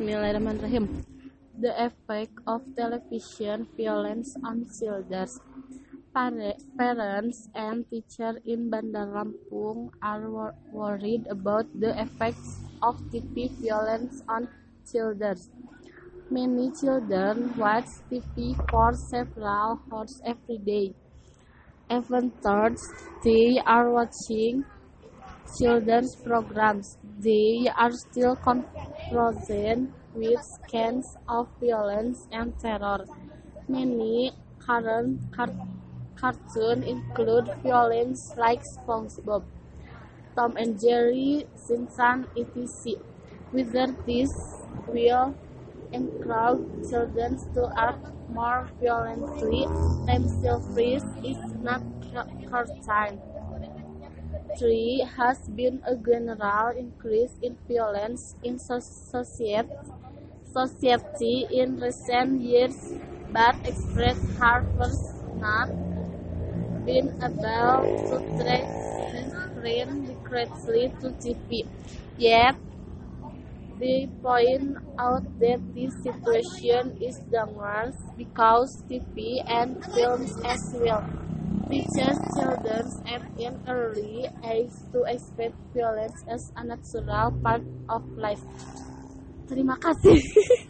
Bismillahirrahmanirrahim. The effect of television violence on children. Pare- Parents and teachers in Bandar Lampung are wor- worried about the effects of TV violence on children. Many children watch TV for several hours every day. Even though they are watching children's programs, they are still confronted with scans of violence and terror. Many current car- cartoons include violence like SpongeBob, Tom and Jerry, Simpsons, etc. Whether this will encourage children to act more violently themselves is not certain. Three has been a general increase in violence in society, in recent years, but express has not been able to trace this trend directly to TV. Yet, they point out that this situation is dangerous because TV and films as well teaches children at an early age to expect violence as a natural part of life. Terima kasih.